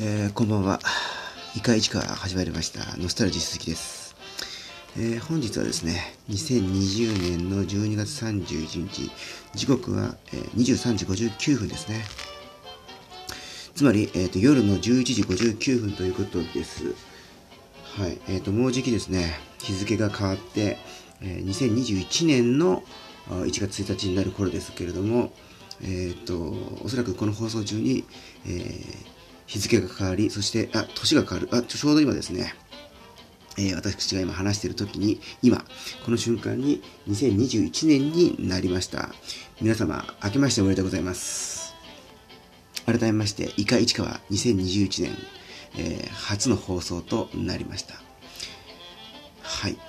えー、こんばんは。イカイチか始まりました。ノスタルジー鈴木です。えー、本日はですね、2020年の12月31日、時刻は、えー、23時59分ですね。つまり、えーと、夜の11時59分ということです。はい。えっ、ー、と、もうじきですね、日付が変わって、えー、2021年の1月1日になる頃ですけれども、えっ、ー、と、おそらくこの放送中に、えー日付が変わり、そして、あ、年が変わる。あ、ちょうど今ですね、えー、私が今話している時に、今、この瞬間に2021年になりました。皆様、明けましておめでとうございます。改めまして、イカ市川2021年、えー、初の放送となりました。はい。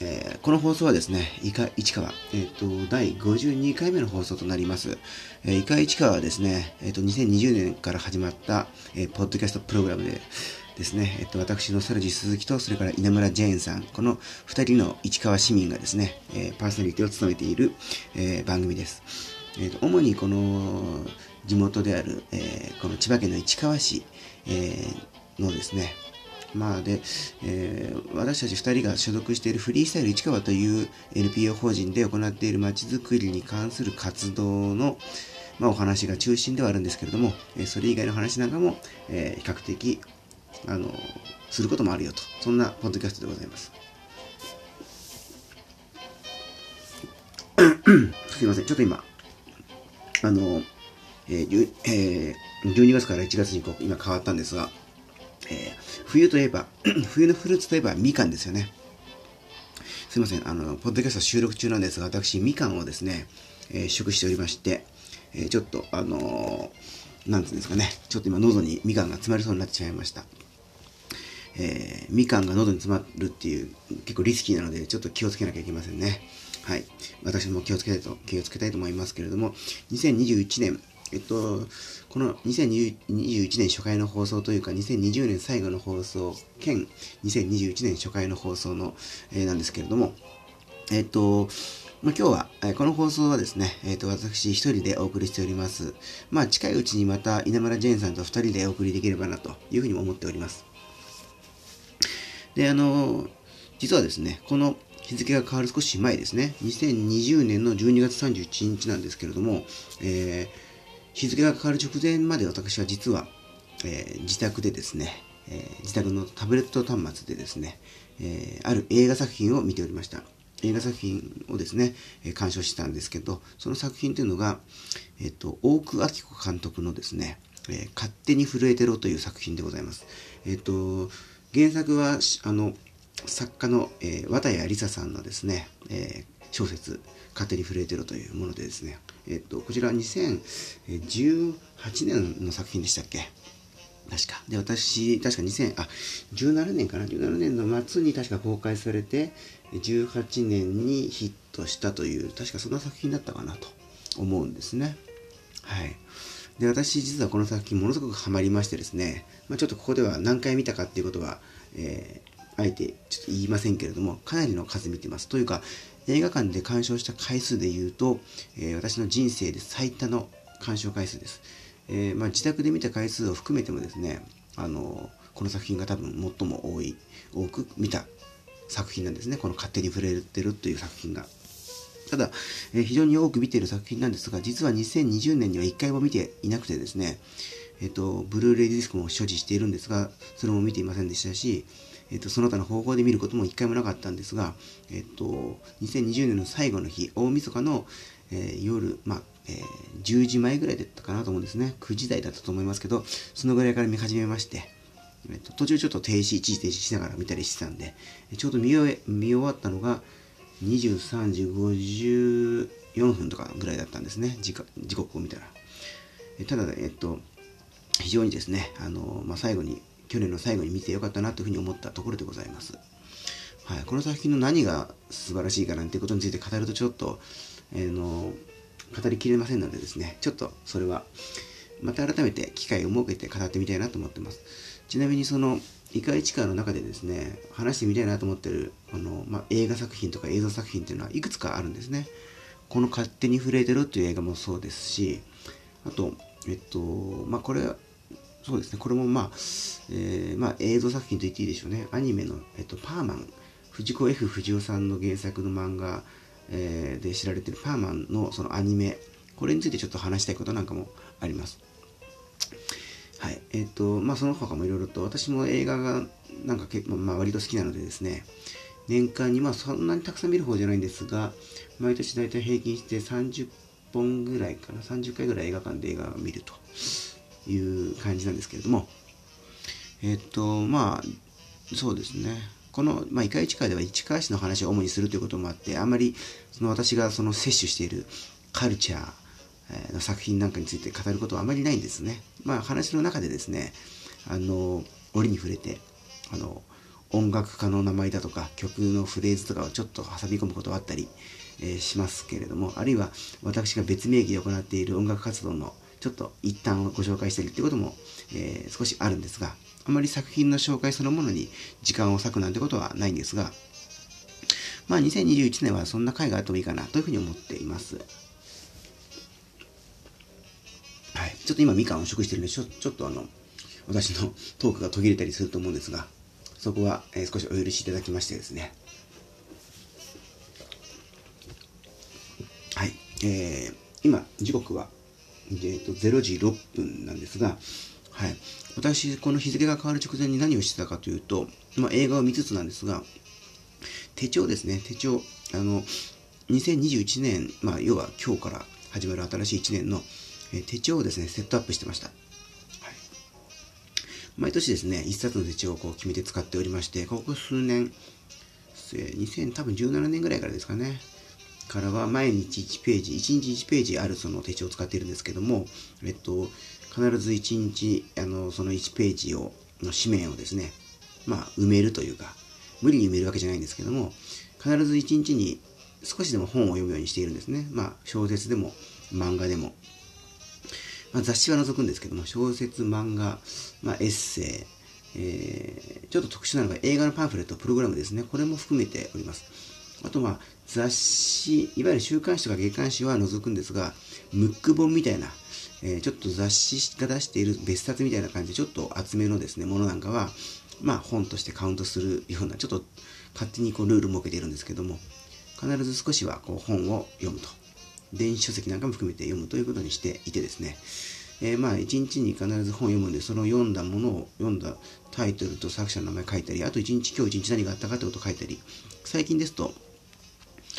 えー、この放送はですね、イカ市川、えっ、ー、と、第52回目の放送となります。えー、イカ市川はですね、えっ、と、2020年から始まった、えポッドキャストプログラムでですね、えっと、私のサルジ鈴木と、それから稲村ジェーンさん、この2人の市川市民がですね、えパーソナリティを務めている、え番組です。えっと、主にこの地元である、えこの千葉県の市川市、えのですね、まあで、えー、私たち2人が所属しているフリースタイル市川という NPO 法人で行っているまちづくりに関する活動の、まあ、お話が中心ではあるんですけれども、えー、それ以外の話なんかも、えー、比較的あのすることもあるよと。そんなポッドキャストでございます。すいません。ちょっと今あの、えーえー、12月から1月にこう今変わったんですがえー、冬といえば、冬のフルーツといえばみかんですよね。すいません、あの、ポッドキャスト収録中なんですが、私、みかんをですね、えー、食しておりまして、えー、ちょっと、あのー、なんていうんですかね、ちょっと今喉にみかんが詰まりそうになってしまいました。えー、みかんが喉に詰まるっていう、結構リスキーなので、ちょっと気をつけなきゃいけませんね。はい。私も気をつけたいと、気をつけたいと思いますけれども、2021年、えっと、この2021年初回の放送というか、2020年最後の放送兼2021年初回の放送の、えー、なんですけれども、えっと、まあ、今日は、えー、この放送はですね、えっ、ー、と、私一人でお送りしております。まあ、近いうちにまた稲村ジェーンさんと二人でお送りできればなというふうに思っております。で、あの、実はですね、この日付が変わる少し前ですね、2020年の12月31日なんですけれども、えー日付が変わる直前まで私は実は、えー、自宅でですね、えー、自宅のタブレット端末でですね、えー、ある映画作品を見ておりました。映画作品をですね、えー、鑑賞してたんですけど、その作品というのが、えっ、と、大久明子監督のですね、え勝手に震えてろという作品でございます。えっ、と、原作は、あの、作家の、えー、綿谷りささんのですね、え小説、勝手に震えてろというものでですね、えっと、こちら2018年の作品でしたっけ？確か。で、私、確か2000、あ、17年かな ?17 年の末に確か公開されて、18年にヒットしたという、確かそんな作品だったかなと思うんですね。はい。で、私実はこの作品ものすごくハマりましてですね、まあ、ちょっとここでは何回見たかっていうことは、えー、あえてちょっと言いませんけれども、かなりの数見てます。というか、映画館で鑑賞した回数で言うと、えー、私の人生で最多の鑑賞回数です。えー、まあ、自宅で見た回数を含めてもですね、あのこの作品が多分最も多い、多く見た作品なんですね。この勝手に触れてるという作品が。ただ、えー、非常に多く見ている作品なんですが、実は2020年には1回も見ていなくてですね、えっ、と、ブルーレイディスクも所持しているんですが、それも見ていませんでしたし、えっ、と、その他の方法で見ることも一回もなかったんですが、えっ、と、2020年の最後の日、大晦日の、えー、夜、まあ、えー、10時前ぐらいだったかなと思うんですね。9時台だったと思いますけど、そのぐらいから見始めまして、えっと、途中ちょっと停止、一時停止しながら見たりしてたんで、ちょうど見終え見終わったのが23時54分とかぐらいだったんですね、時時刻を見たら。ただ、えっと、非常にですね、あのまあ、最後に去年の最後に見てよかったなというふうに思ったところでございます。はい、この作品の何が素晴らしいかなんてことについて語るとちょっと、えー、の語りきれませんのでですね、ちょっとそれはまた改めて機会を設けて語ってみたいなと思ってます。ちなみにそのイカイチカの中でですね、話してみたいなと思ってるあの、まあ、映画作品とか映像作品っていうのはいくつかあるんですね。この勝手に震えてるっていう映画もそうですし、あと、えっと、まあ、これそうですね、これもまあ、えー、まあ、映像作品と言っていいでしょうね。アニメの、えっと、パーマン、藤子 F 不二雄さんの原作の漫画、えー、で知られているパーマンのそのアニメ、これについてちょっと話したいことなんかもあります。はい。えっ、ー、と、まあ、その他もいろいろと、私も映画がなんか結構、まあ、割と好きなのでですね、年間に、まあ、そんなにたくさん見る方じゃないんですが、毎年大体平均して30本ぐらいかな、30回ぐらい映画館で映画を見るという感じなんですけれども、えっ、と、まあ、そうですね。この、まあ、イカ市川では市川市の話を主にするということもあって、あんまり、その私がその摂取しているカルチャー、の作品なんかについて語ることはあまりないんですね。まあ話の中でですね、あの、折に触れて、あの、音楽家の名前だとか曲のフレーズとかをちょっと挟み込むことはあったり、えー、しますけれども、あるいは私が別名義で行っている音楽活動のちょっと一端をご紹介したりっていうことも、えー、少しあるんですが、あまり作品の紹介そのものに時間を割くなんてことはないんですが、まあ2021年はそんな回があってもいいかなというふうに思っています。はい。ちょっと今みかんを食してるんで、ちょちょっとあの、私のトークが途切れたりすると思うんですが、そこは、えー、少しお許しいただきましてですね。はい。えー、今、時刻は、えーと、0時6分なんですが、はい。私、この日付が変わる直前に何をしてたかというと、まあ、映画を見つつなんですが、手帳ですね、手帳。あの、2021年、まあ、要は今日から始まる新しい1年のえ手帳をですね、セットアップしてました。毎年ですね、1冊の手帳をこう決めて使っておりまして、ここ数年、2000多分17年ぐらいからですかね、からは毎日1ページ、1日1ページあるその手帳を使っているんですけども、えっと、必ず1日、あの、その1ページを、の紙面をですね、まあ、埋めるというか、無理に埋めるわけじゃないんですけども、必ず1日に少しでも本を読むようにしているんですね。まあ、小説でも、漫画でも、まあ、雑誌は除くんですけども、小説、漫画、まあ、エッセイ、えー、ちょっと特殊なのが映画のパンフレット、プログラムですね。これも含めております。あとは雑誌、いわゆる週刊誌とか月刊誌は除くんですが、ムック本みたいな、えー、ちょっと雑誌が出している別冊みたいな感じで、ちょっと厚めのですね、ものなんかは、まあ本としてカウントするような、ちょっと勝手にこうルール設けているんですけども、必ず少しはこう本を読むと。電子書籍なんかも含めて読むということにしていてですね、えー、まあ一日に必ず本を読むんで、その読んだものを読んだタイトルと作者の名前書いたり、あと一日今日一日何があったかってことを書いたり、最近ですと、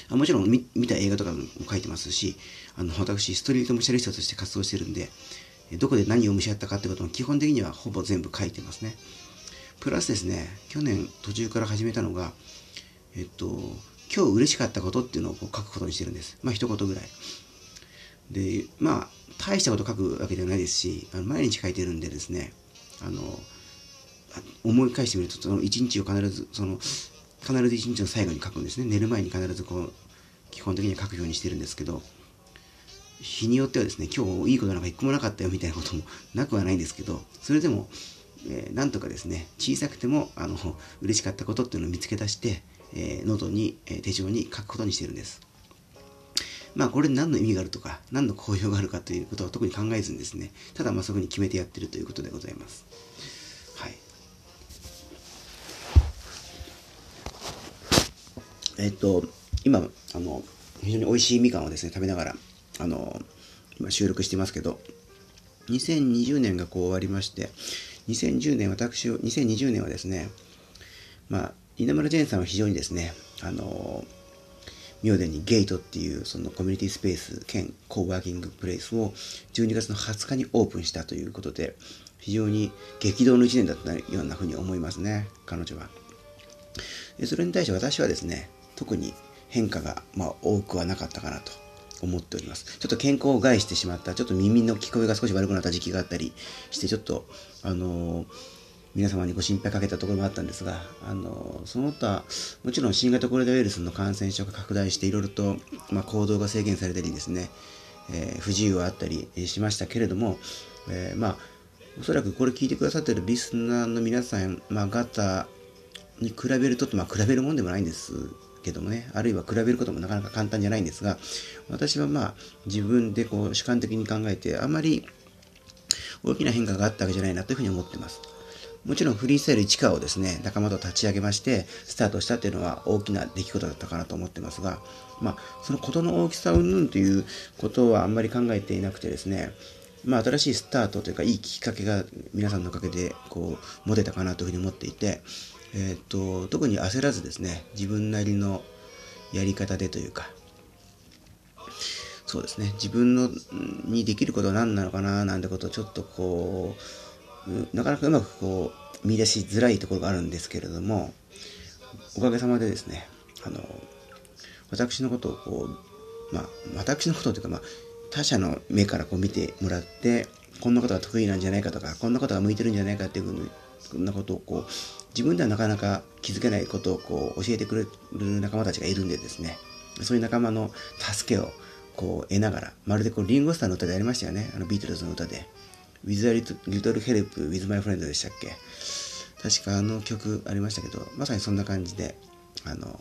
もちろん見た映画とかも書いてますし、あの私、ストリートムシャリストとして活動してるんで、どこで何を蒸し合ったかってことも基本的にはほぼ全部書いてますね。プラスですね、去年途中から始めたのが、えっと、今日嬉しかったことっていうのをこう書くことにしてるんです。まあ一言ぐらい。で、まあ、大したこと書くわけではないですし、あの毎日書いてるんでですね、あの、思い返してみると、その一日を必ず、その、必ず一日の最後に書くんですね。寝る前に必ずこう、基本的には書くようにしてるんですけど、日によってはですね、今日いいことなんか一個もなかったよみたいなこともなくはないんですけど、それでも、えー、なんとかですね、小さくても、あの、嬉しかったことっていうのを見つけ出して、えー、ノートに、えー、手帳に書くことにしてるんです。まあこれ何の意味があるとか、何の効用があるかということは特に考えずにですね、ただまあそこに決めてやってるということでございます。えっと、今、あの、非常に美味しいみかんをですね、食べながら、あの、今収録してますけど、2020年がこう終わりまして、2010年、私、2020年はですね、まあ、稲村ジェーンさんは非常にですね、あの、妙殿にゲートっていうそのコミュニティスペース兼コーワーキングプレイスを12月の20日にオープンしたということで、非常に激動の1年だったようなふうに思いますね、彼女は。それに対して私はですね、特に変化がまあ多くはなかったかなと思っております。ちょっと健康を害してしまった、ちょっと耳の聞こえが少し悪くなった時期があったりして、ちょっと、あのー皆様にご心配かけたところもあったんですが、あの、その他、もちろん新型コロナウイルスの感染症が拡大していろいろと、まあ、行動が制限されたりですね、えー、不自由はあったりしましたけれども、え、まあ、おそらくこれ聞いてくださってるリスナーの皆さん、まあ、方に比べると、まあ、比べるもんでもないんですけどもね、あるいは比べることもなかなか簡単じゃないんですが、私はまあ、自分でこう主観的に考えて、あまり大きな変化があったわけじゃないなというふうに思ってます。もちろんフリースタイル市川をですね、仲間と立ち上げまして、スタートしたっていうのは大きな出来事だったかなと思ってますが、まあ、そのことの大きさをうんということはあんまり考えていなくてですね、まあ、新しいスタートというか、いいきっかけが皆さんのおかげで、こう、持てたかなというふうに思っていて、えっ、と、特に焦らずですね、自分なりのやり方でというか、そうですね、自分のにできることは何なのかななんてことをちょっとこう、なかなかうまくこう、見出しづらいところがあるんですけれども、おかげさまでですね、あの、私のことをこう、まあ、私のことというか、まあ、他者の目からこう見てもらって、こんなことが得意なんじゃないかとか、こんなことが向いてるんじゃないかっていうふう、なことをこう、自分ではなかなか気づけないことをこう教えてくれる仲間たちがいるんでですね、そういう仲間の助けをこう得ながら、まるでこうリンゴスターの歌でありましたよね、あのビートルズの歌で。With a little help with my friend でしたっけ。確かあの曲ありましたけど、まさにそんな感じで、あの、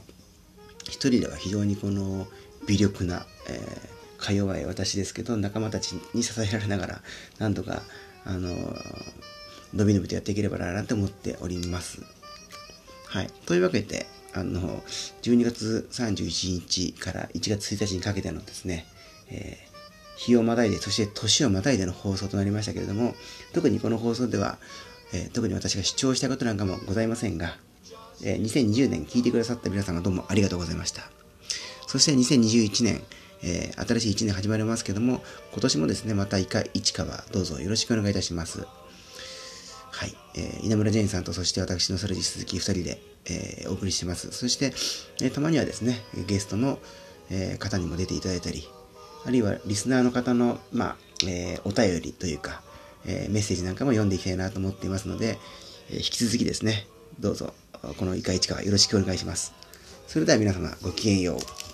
一人では非常にこの微力な、えー、か弱い私ですけど、仲間たちに支えられながら、なんとか、あの、伸び伸びとやっていければなと思っております。はい。というわけで、あの、12月31日から1月1日にかけてのですね、えー、日をまたいで、そして年をまたいでの放送となりましたけれども、特にこの放送では、えー、特に私が主張したことなんかもございませんが、えー、2020年聞いてくださった皆様どうもありがとうございました。そして2021年、えー、新しい1年始まりますけども、今年もですね、また一回、一からどうぞよろしくお願いいたします。はい、えー、稲村ジェーンさんとそして私のそれじ鈴木2人で、えー、お送りしてます。そして、えー、たまにはですね、ゲストの、え、方にも出ていただいたり、あるいはリスナーの方の、まあ、え、お便りというか、え、メッセージなんかも読んでいきたいなと思っていますので、え、引き続きですね、どうぞ、このイカイチカよろしくお願いします。それでは皆様、ごきげんよう。